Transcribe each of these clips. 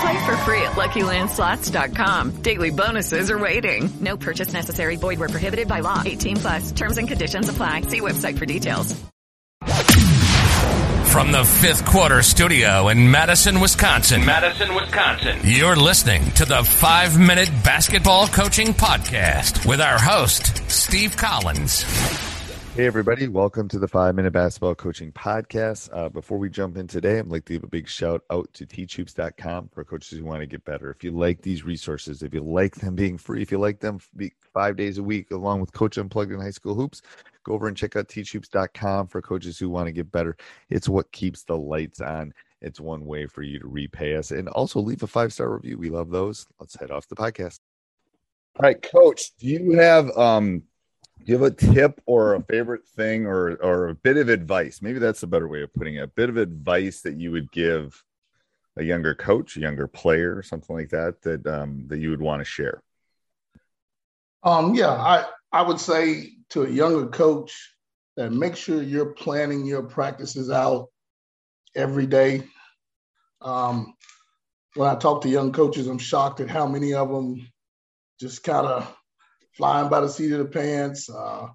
Play for free at LuckyLandSlots.com. Daily bonuses are waiting. No purchase necessary. Void where prohibited by law. 18 plus. Terms and conditions apply. See website for details. From the fifth quarter studio in Madison, Wisconsin. Madison, Wisconsin. You're listening to the five minute basketball coaching podcast with our host, Steve Collins. Hey, everybody. Welcome to the Five Minute Basketball Coaching Podcast. Uh, before we jump in today, I'd like to give a big shout out to teachhoops.com for coaches who want to get better. If you like these resources, if you like them being free, if you like them five days a week, along with Coach Unplugged in High School Hoops, go over and check out teachhoops.com for coaches who want to get better. It's what keeps the lights on. It's one way for you to repay us. And also leave a five star review. We love those. Let's head off the podcast. All right, Coach, do you have um do you have a tip or a favorite thing or or a bit of advice? Maybe that's a better way of putting it. A bit of advice that you would give a younger coach a younger player something like that that um, that you would want to share? Um yeah i i would say to a younger coach that make sure you're planning your practices out every day. Um when i talk to young coaches i'm shocked at how many of them just kind of flying by the seat of the pants. Uh,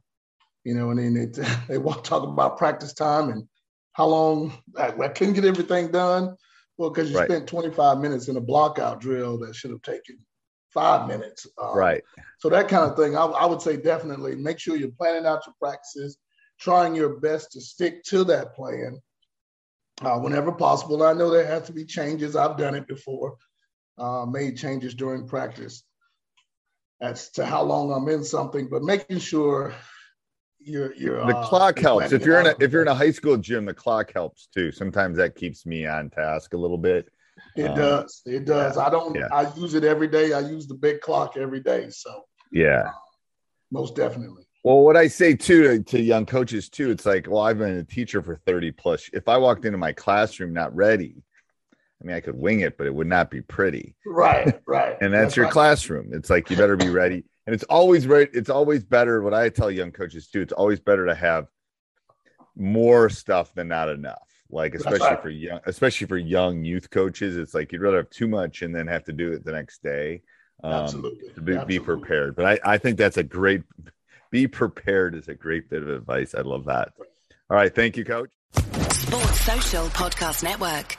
you know, and then they, they want to talk about practice time and how long I, I couldn't get everything done. Well, because you right. spent 25 minutes in a blockout drill that should have taken five minutes. Um, right. So that kind of thing, I, I, would say definitely make sure you're planning out your practices, trying your best to stick to that plan uh, whenever possible. I know there has to be changes. I've done it before, uh, made changes during practice as to how long I'm in something, but making sure you're you're the uh, clock helps. If you're in a if you're in a high school gym, the clock helps too. Sometimes that keeps me on task a little bit. It um, does. It does. Yeah, I don't. Yeah. I use it every day. I use the big clock every day. So yeah, uh, most definitely. Well, what I say too to, to young coaches too, it's like, well, I've been a teacher for 30 plus. If I walked into my classroom not ready, I mean, I could wing it, but it would not be pretty. Right, right. and that's, that's your right. classroom. It's like you better be ready. And it's always right. It's always better. What I tell young coaches too, it's always better to have more stuff than not enough. Like especially right. for young, especially for young youth coaches, it's like you'd rather have too much and then have to do it the next day. Um, Absolutely. To be, Absolutely. be prepared. But I, I think that's a great. Be prepared is a great bit of advice. I love that. All right, thank you, Coach. Sports Social Podcast Network.